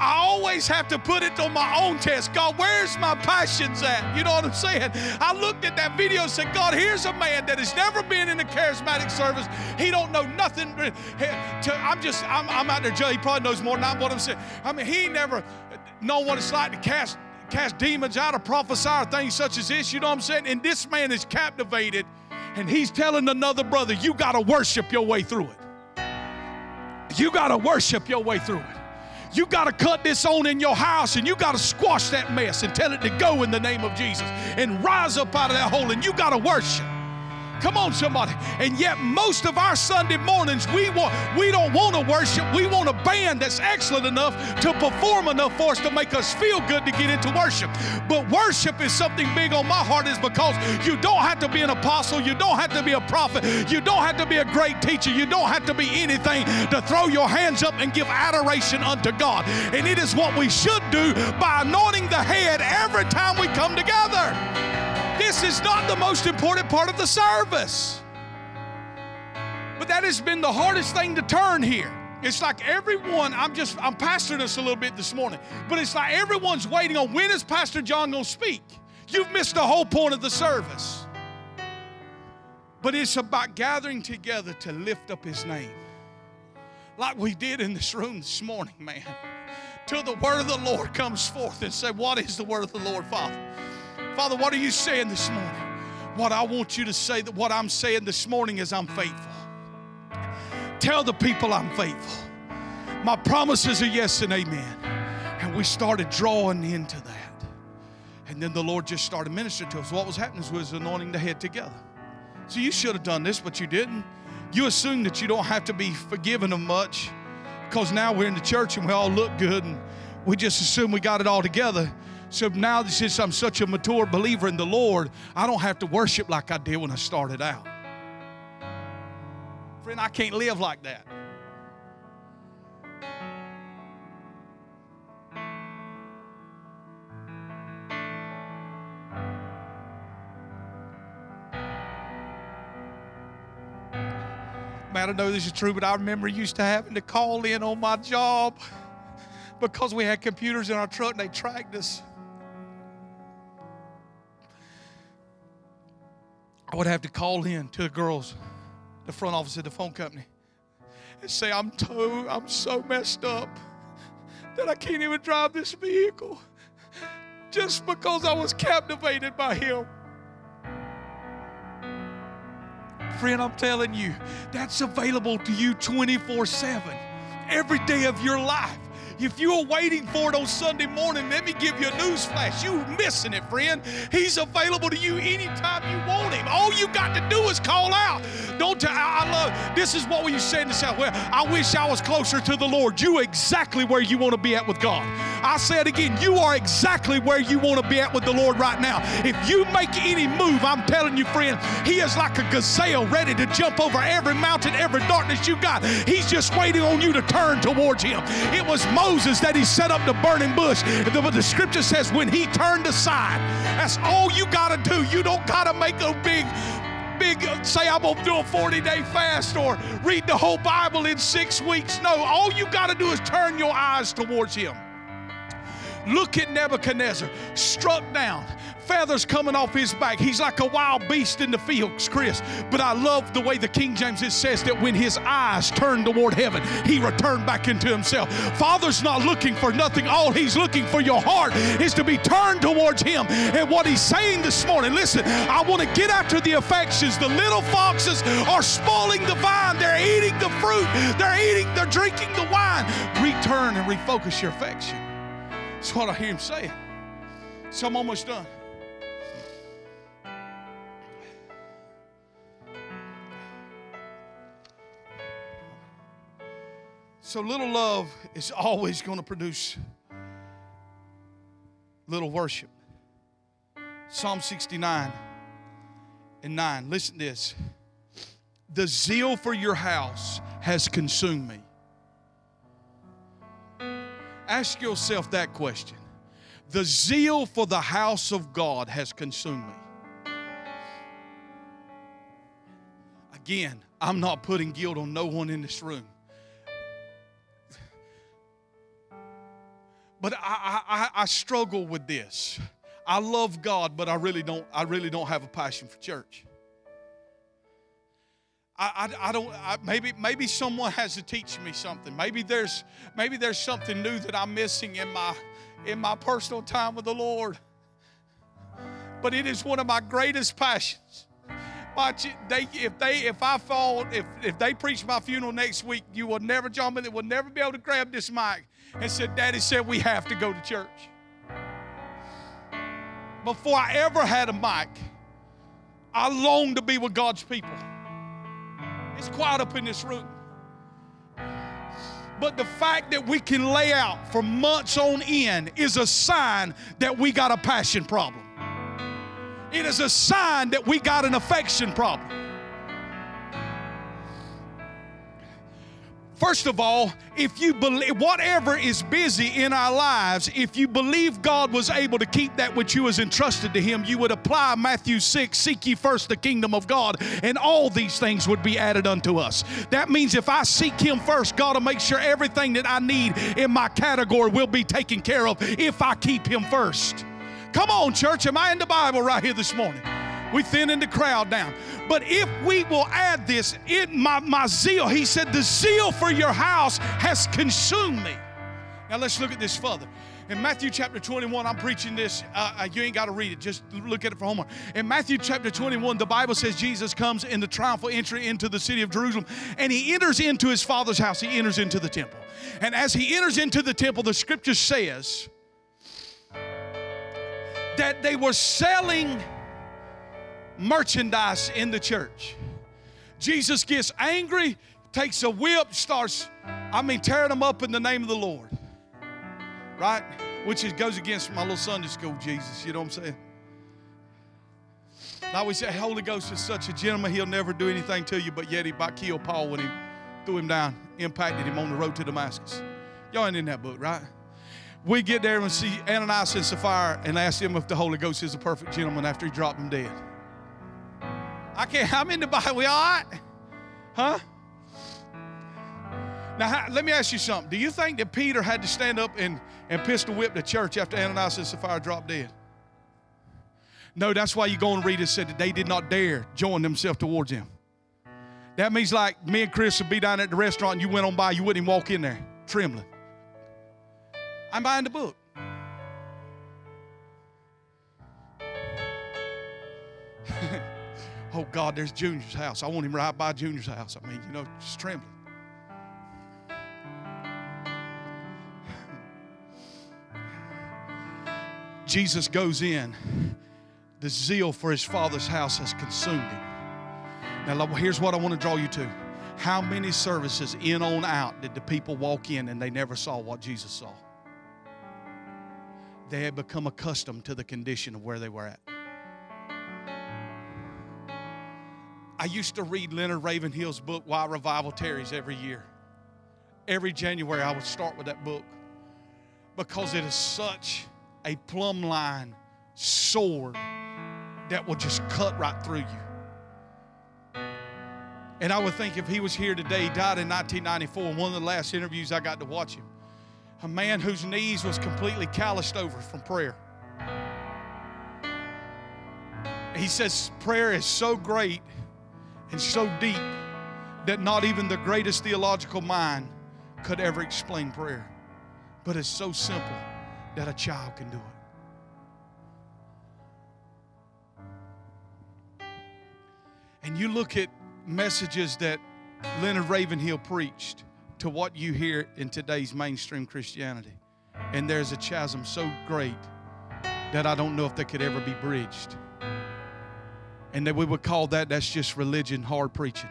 I always have to put it on my own test. God, where's my passions at? You know what I'm saying? I looked at that video and said, God, here's a man that has never been in a charismatic service. He don't know nothing. I'm just, I'm, I'm out there, He probably knows more than I'm. what I'm saying. I mean, he never know what it's like to cast cast demons out or prophesy or things such as this. You know what I'm saying? And this man is captivated and he's telling another brother, you got to worship your way through it. You got to worship your way through it. You got to cut this on in your house and you got to squash that mess and tell it to go in the name of Jesus and rise up out of that hole and you got to worship. Come on, somebody. And yet, most of our Sunday mornings, we want we don't want to worship. We want a band that's excellent enough to perform enough for us to make us feel good to get into worship. But worship is something big on my heart, is because you don't have to be an apostle, you don't have to be a prophet, you don't have to be a great teacher, you don't have to be anything to throw your hands up and give adoration unto God. And it is what we should do by anointing the head every time we come together. This is not the most important part of the service. But that has been the hardest thing to turn here. It's like everyone, I'm just, I'm pastoring us a little bit this morning, but it's like everyone's waiting on when is Pastor John going to speak? You've missed the whole point of the service. But it's about gathering together to lift up his name. Like we did in this room this morning, man. Till the word of the Lord comes forth and say, What is the word of the Lord, Father? Father, what are you saying this morning? What I want you to say that what I'm saying this morning is I'm faithful. Tell the people I'm faithful. My promises are yes and amen. And we started drawing into that. And then the Lord just started ministering to us. What was happening was anointing the head together. So you should have done this, but you didn't. You assume that you don't have to be forgiven of much because now we're in the church and we all look good and we just assume we got it all together. So now, since I'm such a mature believer in the Lord, I don't have to worship like I did when I started out. Friend, I can't live like that. I know this is true, but I remember used to having to call in on my job because we had computers in our truck and they tracked us. I would have to call in to the girls, the front office at the phone company, and say, I'm so, I'm so messed up that I can't even drive this vehicle just because I was captivated by him. Friend, I'm telling you, that's available to you 24 7 every day of your life. If you're waiting for it on Sunday morning, let me give you a news flash. You're missing it, friend. He's available to you anytime you want him. All you got to do is call out. Don't tell, I love, this is what we say in the South. Well, I wish I was closer to the Lord. You exactly where you want to be at with God. I say it again, you are exactly where you want to be at with the Lord right now. If you make any move, I'm telling you, friend, He is like a gazelle ready to jump over every mountain, every darkness you got. He's just waiting on you to turn towards Him. It was Moses that He set up the burning bush. The, the scripture says when He turned aside, that's all you got to do. You don't got to make a big big uh, say I'm gonna do a 40 day fast or read the whole Bible in six weeks. No, all you got to do is turn your eyes towards Him. Look at Nebuchadnezzar, struck down, feathers coming off his back. He's like a wild beast in the fields, Chris. But I love the way the King James it says that when his eyes turned toward heaven, he returned back into himself. Father's not looking for nothing. All he's looking for your heart is to be turned towards him. And what he's saying this morning, listen, I want to get after the affections. The little foxes are spoiling the vine. They're eating the fruit. They're eating, they're drinking the wine. Return and refocus your affection. That's what I hear him saying. So I'm almost done. So little love is always going to produce little worship. Psalm 69 and 9. Listen to this. The zeal for your house has consumed me. Ask yourself that question. The zeal for the house of God has consumed me. Again, I'm not putting guilt on no one in this room. But I, I, I struggle with this. I love God, but I really don't. I really don't have a passion for church. I, I, I don't. I, maybe maybe someone has to teach me something. Maybe there's maybe there's something new that I'm missing in my in my personal time with the Lord. But it is one of my greatest passions. It. They, if they, if I fall, if if they preach my funeral next week, you will never, John, they will never be able to grab this mic and said, Daddy said we have to go to church. Before I ever had a mic, I longed to be with God's people. It's quiet up in this room. But the fact that we can lay out for months on end is a sign that we got a passion problem. It is a sign that we got an affection problem. First of all, if you believe whatever is busy in our lives, if you believe God was able to keep that which you was entrusted to him, you would apply Matthew 6, seek ye first the kingdom of God, and all these things would be added unto us. That means if I seek him first, God will make sure everything that I need in my category will be taken care of if I keep him first. Come on, church, am I in the Bible right here this morning? We thinning the crowd down. But if we will add this, in my, my zeal, he said, the zeal for your house has consumed me. Now let's look at this further. In Matthew chapter 21, I'm preaching this. Uh, uh you ain't got to read it, just look at it for homework. In Matthew chapter 21, the Bible says Jesus comes in the triumphal entry into the city of Jerusalem and he enters into his father's house. He enters into the temple. And as he enters into the temple, the scripture says that they were selling merchandise in the church. Jesus gets angry, takes a whip, starts, I mean, tearing them up in the name of the Lord. Right? Which is, goes against my little Sunday school Jesus, you know what I'm saying? Now we say Holy Ghost is such a gentleman, he'll never do anything to you, but yet he about killed Paul when he threw him down, impacted him on the road to Damascus. Y'all ain't in that book, right? We get there and see Ananias and Sapphira and ask him if the Holy Ghost is a perfect gentleman after he dropped him dead. I can't, I'm in the Bible. We all right? Huh? Now, let me ask you something. Do you think that Peter had to stand up and, and pistol whip the church after Ananias and Sapphira dropped dead? No, that's why you go and read it said that they did not dare join themselves towards him. That means like me and Chris would be down at the restaurant and you went on by, you wouldn't even walk in there trembling. I'm buying the book. Oh God, there's Junior's house. I want him right by Junior's house. I mean, you know, just trembling. Jesus goes in. The zeal for his father's house has consumed him. Now, here's what I want to draw you to. How many services in on out did the people walk in and they never saw what Jesus saw? They had become accustomed to the condition of where they were at. I used to read Leonard Ravenhill's book, Why Revival Tarries, every year. Every January, I would start with that book because it is such a plumb line sword that will just cut right through you. And I would think if he was here today, he died in 1994. One of the last interviews I got to watch him, a man whose knees was completely calloused over from prayer. He says prayer is so great and so deep that not even the greatest theological mind could ever explain prayer. But it's so simple that a child can do it. And you look at messages that Leonard Ravenhill preached to what you hear in today's mainstream Christianity. And there's a chasm so great that I don't know if they could ever be bridged and that we would call that that's just religion, hard preaching.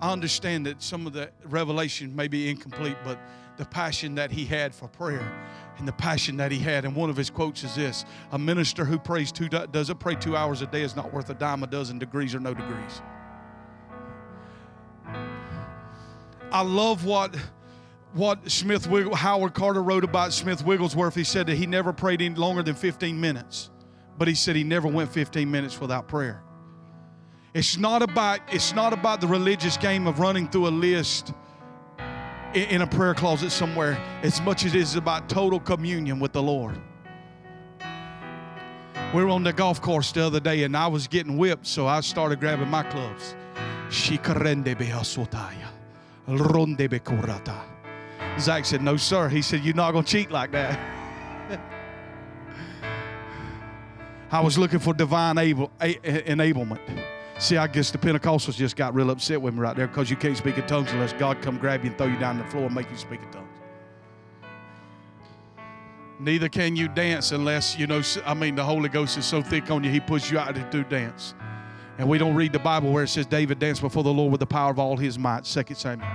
I understand that some of the revelation may be incomplete, but the passion that he had for prayer and the passion that he had. And one of his quotes is this A minister who prays two, doesn't pray two hours a day is not worth a dime a dozen, degrees or no degrees. I love what what Smith Howard Carter wrote about Smith Wigglesworth. He said that he never prayed any longer than 15 minutes. But he said he never went 15 minutes without prayer. It's not about it's not about the religious game of running through a list in a prayer closet somewhere as much as it is about total communion with the Lord. We were on the golf course the other day and I was getting whipped, so I started grabbing my clubs. Zach said, No, sir. He said, You're not going to cheat like that. I was looking for divine able, a, enablement. See, I guess the Pentecostals just got real upset with me right there because you can't speak in tongues unless God come grab you and throw you down the floor and make you speak in tongues. Neither can you dance unless, you know, I mean, the Holy Ghost is so thick on you, He puts you out to do dance. And we don't read the Bible where it says David danced before the Lord with the power of all his might. Second Samuel.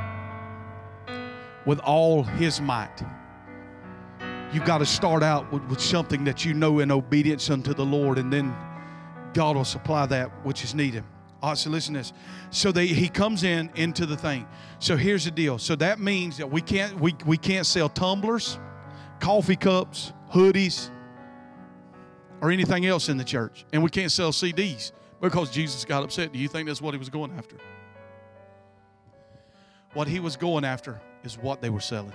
With all his might. You've got to start out with, with something that you know in obedience unto the Lord, and then God will supply that which is needed. All right, so listen to this. So they, he comes in into the thing. So here's the deal. So that means that we can't we, we can't sell tumblers, coffee cups, hoodies, or anything else in the church. And we can't sell CDs because Jesus got upset. Do you think that's what he was going after? What he was going after is what they were selling.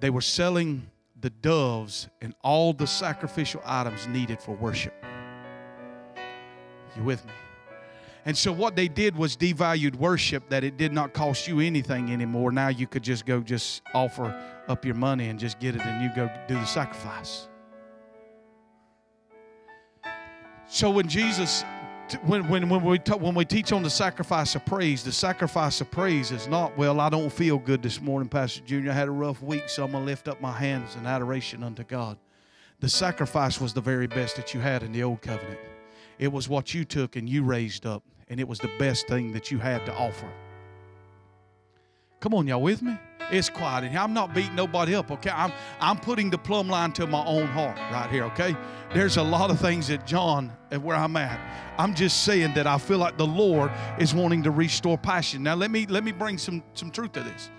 They were selling the doves and all the sacrificial items needed for worship. You with me? And so what they did was devalued worship that it did not cost you anything anymore. Now you could just go just offer up your money and just get it and you go do the sacrifice. So when Jesus when, when, when, we t- when we teach on the sacrifice of praise, the sacrifice of praise is not, well, I don't feel good this morning, Pastor Junior. I had a rough week, so I'm going to lift up my hands in adoration unto God. The sacrifice was the very best that you had in the old covenant. It was what you took and you raised up, and it was the best thing that you had to offer. Come on, y'all with me? It's quiet in here. I'm not beating nobody up, okay? I'm, I'm putting the plumb line to my own heart right here, okay? There's a lot of things that John, where I'm at, I'm just saying that I feel like the Lord is wanting to restore passion. Now, let me, let me bring some, some truth to this.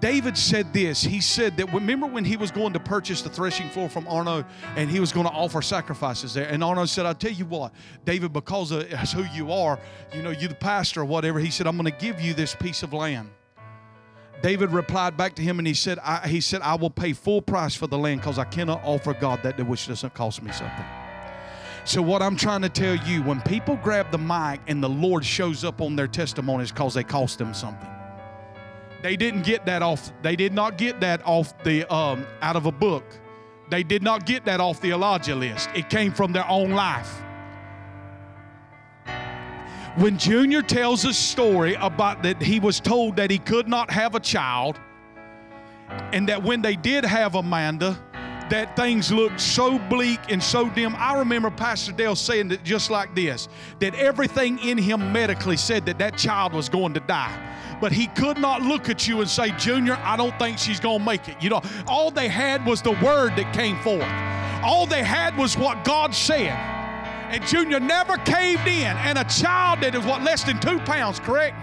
David said this. He said that remember when he was going to purchase the threshing floor from Arno and he was going to offer sacrifices there. And Arno said, I'll tell you what, David, because of who you are, you know, you the pastor or whatever, he said, I'm going to give you this piece of land. David replied back to him and he said, I, he said, I will pay full price for the land because I cannot offer God that which doesn't cost me something. So, what I'm trying to tell you, when people grab the mic and the Lord shows up on their testimonies because they cost them something. They didn't get that off, they did not get that off the um, out of a book. They did not get that off the Elijah list. It came from their own life when Junior tells a story about that he was told that he could not have a child, and that when they did have Amanda, that things looked so bleak and so dim. I remember Pastor Dale saying that just like this that everything in him medically said that that child was going to die. But he could not look at you and say, Junior, I don't think she's going to make it. You know, all they had was the word that came forth, all they had was what God said. And Junior never caved in. And a child that is what, less than two pounds, correct?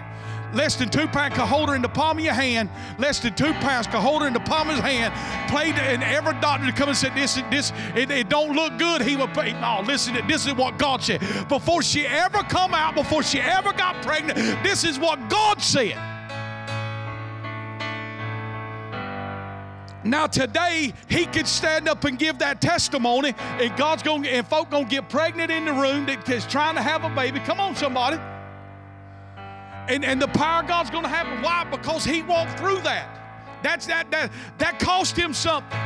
Less than two pounds could hold her in the palm of your hand. Less than two pounds could hold her in the palm of his hand. Played, and every doctor to come and said, "This, this, it, it don't look good." He would pray. No, oh, listen, this is what God said. Before she ever come out, before she ever got pregnant, this is what God said. Now today he could stand up and give that testimony, and God's going and folk gonna get pregnant in the room that's trying to have a baby. Come on, somebody. And and the power of God's gonna happen. Why? Because he walked through that. That's that that that cost him something.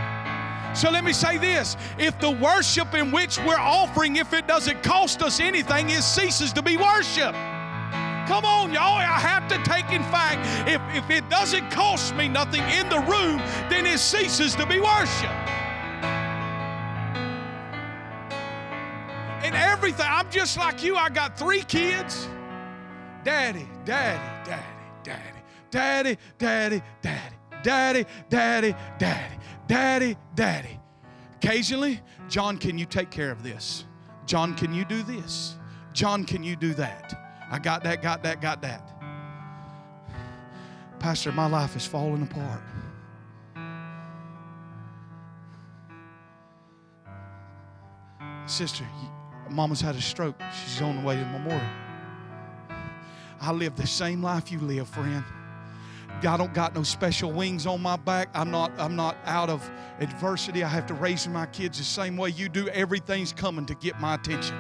So let me say this if the worship in which we're offering, if it doesn't cost us anything, it ceases to be worship. Come on, y'all. I have to take in fact, if, if it doesn't cost me nothing in the room, then it ceases to be worship. And everything, I'm just like you. I got three kids. Daddy, daddy, daddy, daddy, daddy, daddy, daddy, daddy, daddy, daddy, daddy, daddy. Occasionally, John, can you take care of this? John, can you do this? John, can you do that? I got that, got that, got that. Pastor, my life is falling apart. Sister, mama's had a stroke. She's on the way to the memorial. I live the same life you live, friend. I don't got no special wings on my back. I'm not, I'm not out of adversity. I have to raise my kids the same way you do. Everything's coming to get my attention.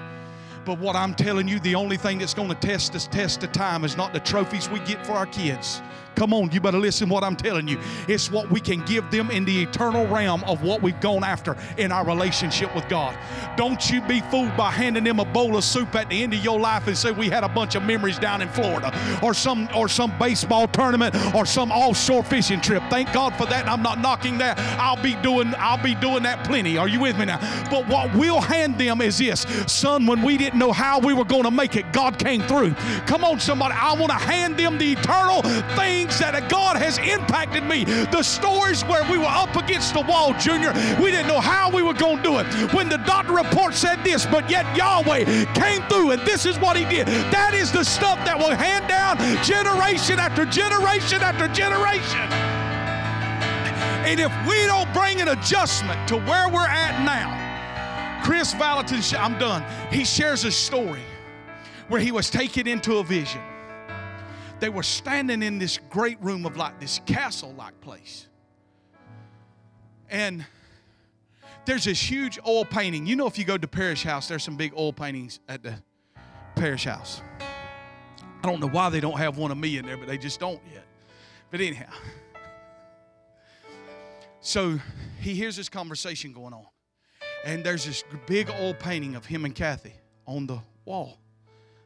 But what I'm telling you, the only thing that's going to test us, test the time, is not the trophies we get for our kids. Come on, you better listen what I'm telling you. It's what we can give them in the eternal realm of what we've gone after in our relationship with God. Don't you be fooled by handing them a bowl of soup at the end of your life and say we had a bunch of memories down in Florida or some or some baseball tournament or some offshore fishing trip. Thank God for that. I'm not knocking that. I'll be doing I'll be doing that plenty. Are you with me now? But what we'll hand them is this, son, when we didn't know how we were going to make it, God came through. Come on, somebody. I want to hand them the eternal things that God has impacted me. The stories where we were up against the wall, Junior. We didn't know how we were going to do it. When the doctor report said this, but yet Yahweh came through, and this is what He did. That is the stuff that will hand down generation after generation after generation. And if we don't bring an adjustment to where we're at now, Chris Vallotton, I'm done. He shares a story where he was taken into a vision. They were standing in this great room of like this castle like place. And there's this huge oil painting. You know, if you go to Parish House, there's some big oil paintings at the Parish House. I don't know why they don't have one of me in there, but they just don't yet. But anyhow, so he hears this conversation going on. And there's this big old painting of him and Kathy on the wall,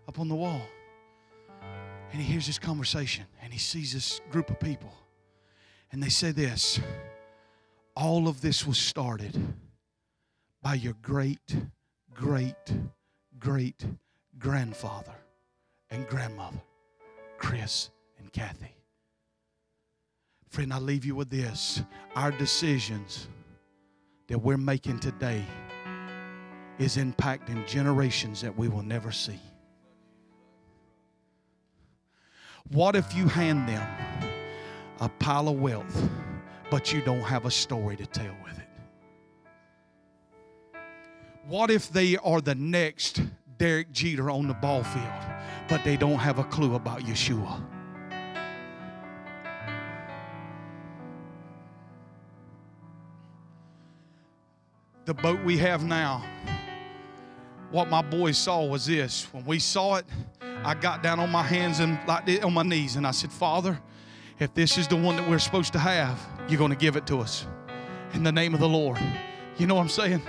up on the wall. And he hears this conversation and he sees this group of people. And they say this all of this was started by your great, great, great grandfather and grandmother, Chris and Kathy. Friend, I leave you with this. Our decisions that we're making today is impacting generations that we will never see. What if you hand them a pile of wealth, but you don't have a story to tell with it? What if they are the next Derek Jeter on the ball field, but they don't have a clue about Yeshua? The boat we have now, what my boys saw was this. When we saw it, I got down on my hands and like on my knees and I said, Father, if this is the one that we're supposed to have, you're going to give it to us in the name of the Lord. You know what I'm saying?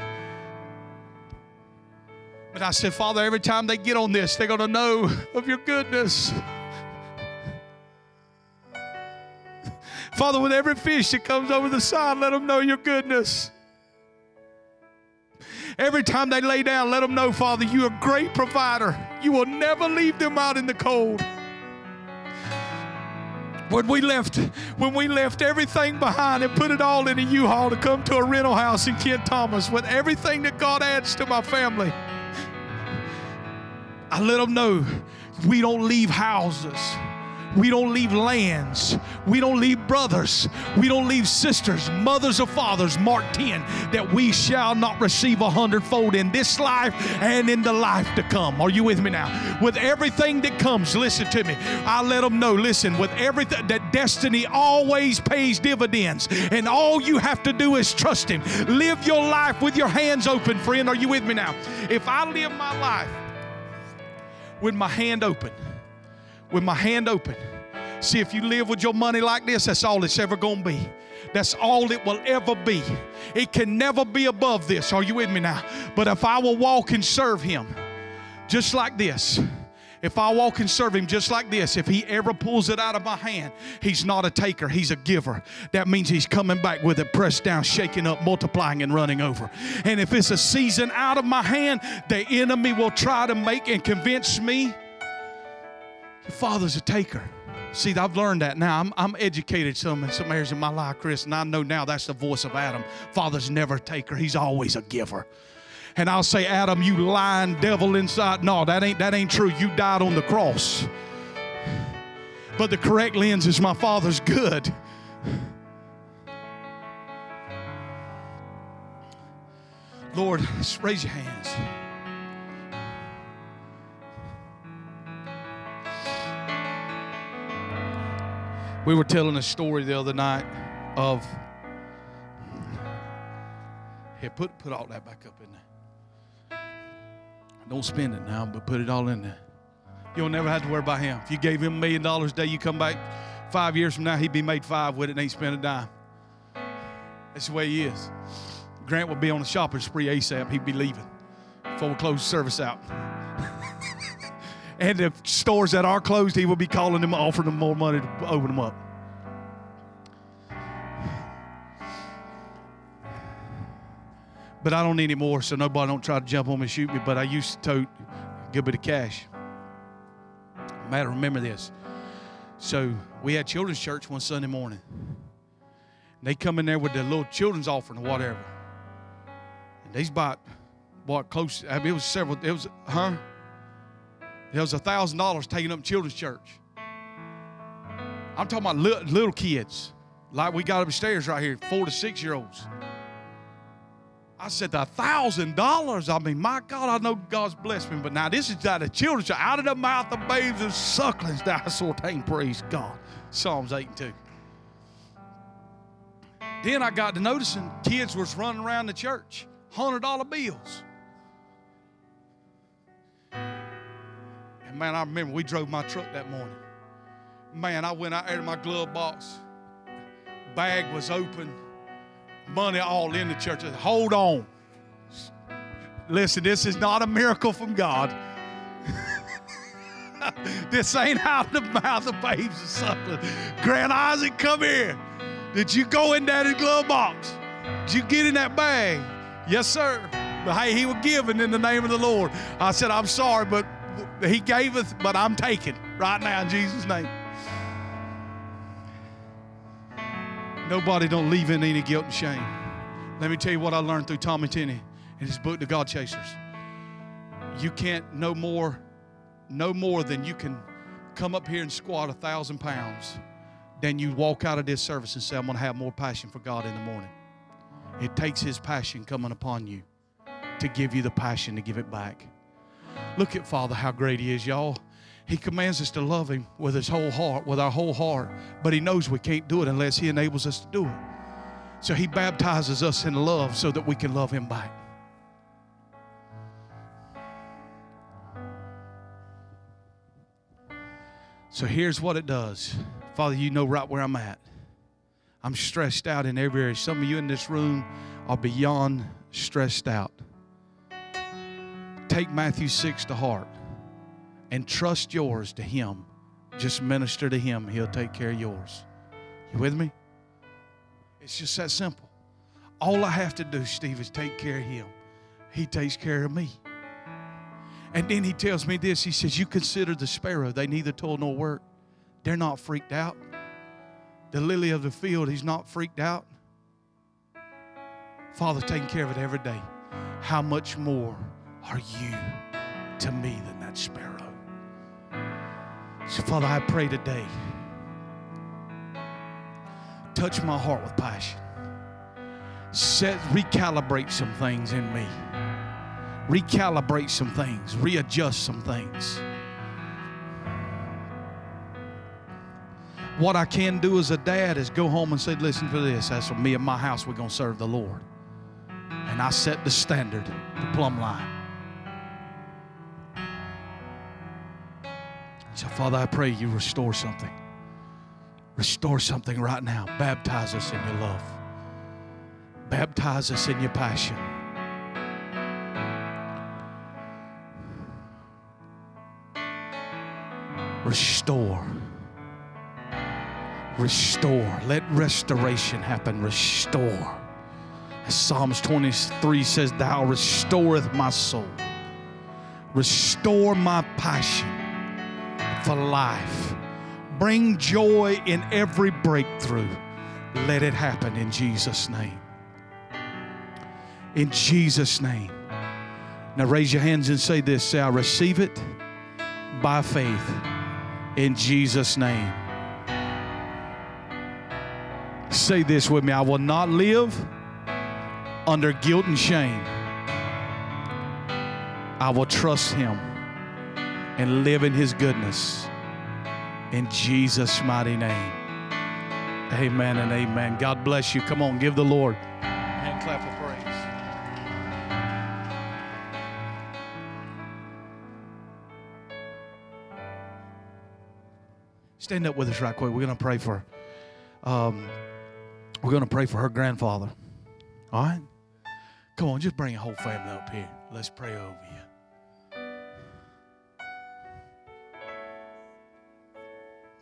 But I said, Father, every time they get on this, they're going to know of your goodness. Father, with every fish that comes over the side, let them know your goodness. Every time they lay down, let them know, Father, you're a great provider. You will never leave them out in the cold. When we left, when we left everything behind and put it all in a U-Haul to come to a rental house in Kent Thomas with everything that God adds to my family, I let them know we don't leave houses. We don't leave lands. We don't leave brothers. We don't leave sisters, mothers or fathers. Mark 10 that we shall not receive a hundredfold in this life and in the life to come. Are you with me now? With everything that comes, listen to me. I let them know, listen, with everything that destiny always pays dividends. And all you have to do is trust Him. Live your life with your hands open, friend. Are you with me now? If I live my life with my hand open, with my hand open. See, if you live with your money like this, that's all it's ever going to be. That's all it will ever be. It can never be above this. Are you with me now? But if I will walk and serve Him just like this, if I walk and serve Him just like this, if He ever pulls it out of my hand, He's not a taker, He's a giver. That means He's coming back with it, pressed down, shaking up, multiplying, and running over. And if it's a season out of my hand, the enemy will try to make and convince me father's a taker. See, I've learned that now. I'm, I'm educated some in some areas of my life, Chris, and I know now that's the voice of Adam. Father's never a taker, he's always a giver. And I'll say, Adam, you lying devil inside. No, that ain't that ain't true. You died on the cross. But the correct lens is my father's good. Lord, raise your hands. We were telling a story the other night of. Here, put put all that back up in there. Don't spend it now, but put it all in there. You'll never have to worry about him. If you gave him a million dollars a day, you come back five years from now, he'd be made five with it and ain't spent a dime. That's the way he is. Grant would be on a shopping spree ASAP. He'd be leaving before we close the service out. And the stores that are closed, he will be calling them, offering them more money to open them up. But I don't need any more, so nobody don't try to jump on me and shoot me. But I used to tote a good bit of cash. Matter, remember this. So we had children's church one Sunday morning. They come in there with their little children's offering or whatever. And they's about what close I mean it was several it was huh? It was a thousand dollars taken up in children's church. I'm talking about little, little kids, like we got upstairs right here, four to six year olds. I said, a thousand dollars. I mean, my God, I know God's blessed me, but now this is out of children, out of the mouth of babes and sucklings, thou hast ordained, praise God. Psalms 8 and 2. Then I got to noticing kids was running around the church, hundred dollar bills. Man, I remember we drove my truck that morning. Man, I went out there to my glove box. Bag was open money all in the church. Said, Hold on. Listen, this is not a miracle from God. this ain't out of the mouth of babes or something. Grant Isaac, come here. Did you go in daddy's glove box? Did you get in that bag? Yes, sir. But hey, he was given in the name of the Lord. I said, I'm sorry, but he gaveth, but I'm taking right now in Jesus' name. Nobody don't leave in any guilt and shame. Let me tell you what I learned through Tommy Tenney in his book, The God Chasers. You can't no more, no more than you can come up here and squat a thousand pounds than you walk out of this service and say, I'm going to have more passion for God in the morning. It takes his passion coming upon you to give you the passion to give it back. Look at Father, how great he is, y'all. He commands us to love Him with His whole heart, with our whole heart. But He knows we can't do it unless He enables us to do it. So He baptizes us in love so that we can love Him back. So here's what it does. Father, you know right where I'm at. I'm stressed out in every area. Some of you in this room are beyond stressed out. Take Matthew 6 to heart and trust yours to Him. Just minister to Him, He'll take care of yours. You with me? It's just that simple. All I have to do, Steve, is take care of Him. He takes care of me. And then He tells me this He says, You consider the sparrow, they neither toil nor work. They're not freaked out. The lily of the field, He's not freaked out. Father's taking care of it every day. How much more are you to me than that sparrow? So, Father, I pray today, touch my heart with passion. Set, recalibrate some things in me. Recalibrate some things. Readjust some things. What I can do as a dad is go home and say, listen for this. As for me and my house, we're going to serve the Lord. And I set the standard, the plumb line. So, Father, I pray you restore something. Restore something right now. Baptize us in your love. Baptize us in your passion. Restore. Restore. Let restoration happen. Restore. As Psalms 23 says, Thou restoreth my soul. Restore my passion for life. Bring joy in every breakthrough. Let it happen in Jesus' name. In Jesus' name. Now raise your hands and say this. Say, I receive it by faith in Jesus' name. Say this with me I will not live under guilt and shame. I will trust Him and live in His goodness. In Jesus' mighty name. Amen and amen. God bless you. Come on, give the Lord a hand clap of praise. Stand up with us right quick. We're going to pray for. Um, we're going to pray for her grandfather. All right? Come on, just bring your whole family up here. Let's pray over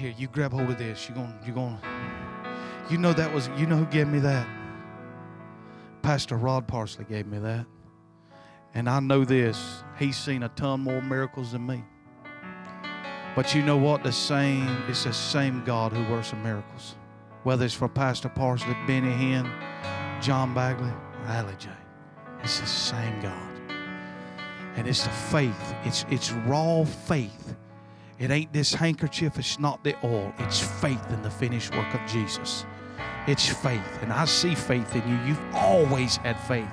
Here, you grab hold of this. You're going, you're going. You know that was, you know who gave me that? Pastor Rod Parsley gave me that. And I know this. He's seen a ton more miracles than me. But you know what? The same, it's the same God who works in miracles. Whether it's for Pastor Parsley, Benny Hinn, John Bagley, or Allie J. It's the same God. And it's the faith. It's it's raw faith. It ain't this handkerchief, it's not the oil. It's faith in the finished work of Jesus. It's faith. And I see faith in you. You've always had faith.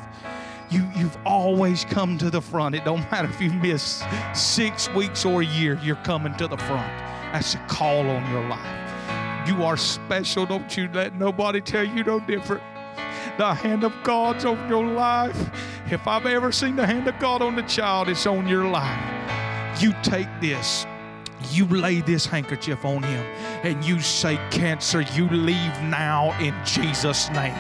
You, you've always come to the front. It don't matter if you miss six weeks or a year, you're coming to the front. That's a call on your life. You are special. Don't you let nobody tell you no different. The hand of God's on your life. If I've ever seen the hand of God on the child, it's on your life. You take this you lay this handkerchief on him and you say, Cancer, you leave now in Jesus' name.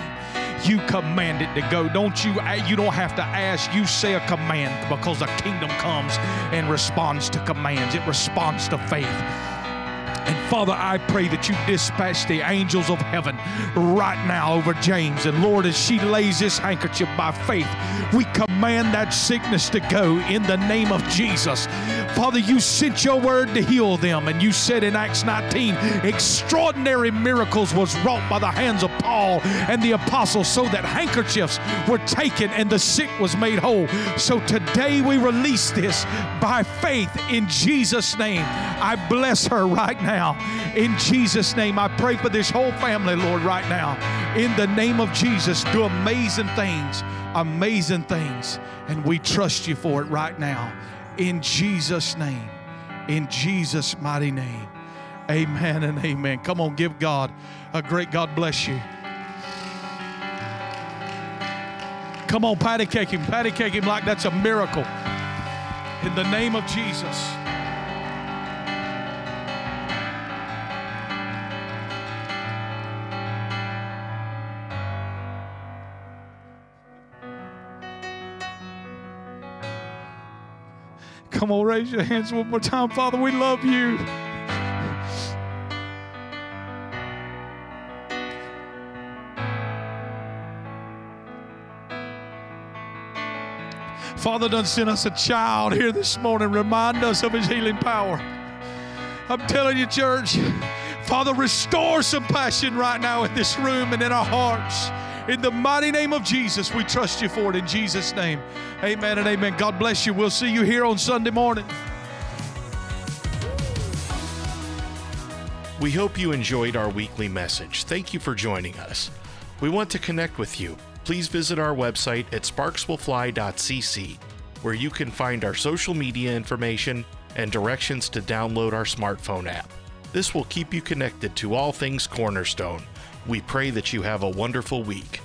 You command it to go. Don't you? You don't have to ask. You say a command because the kingdom comes and responds to commands. It responds to faith. And Father, I pray that you dispatch the angels of heaven right now over James. And Lord, as she lays this handkerchief by faith, we command that sickness to go in the name of Jesus. Father, you sent your word to heal them, and you said in Acts 19, extraordinary miracles was wrought by the hands of Paul and the apostles, so that handkerchiefs were taken and the sick was made whole. So today we release this by faith in Jesus' name. I bless her right now. In Jesus' name, I pray for this whole family, Lord, right now. In the name of Jesus, do amazing things, amazing things, and we trust you for it right now in Jesus' name. In Jesus' mighty name. Amen and amen. Come on, give God a great God bless you. Come on, patty cake him, patty cake him like that's a miracle. In the name of Jesus. Come on, raise your hands one more time. Father, we love you. Father done sent us a child here this morning. Remind us of his healing power. I'm telling you, church, Father, restore some passion right now in this room and in our hearts. In the mighty name of Jesus, we trust you for it in Jesus' name. Amen and amen. God bless you. We'll see you here on Sunday morning. We hope you enjoyed our weekly message. Thank you for joining us. We want to connect with you. Please visit our website at sparkswillfly.cc, where you can find our social media information and directions to download our smartphone app. This will keep you connected to all things Cornerstone we pray that you have a wonderful week.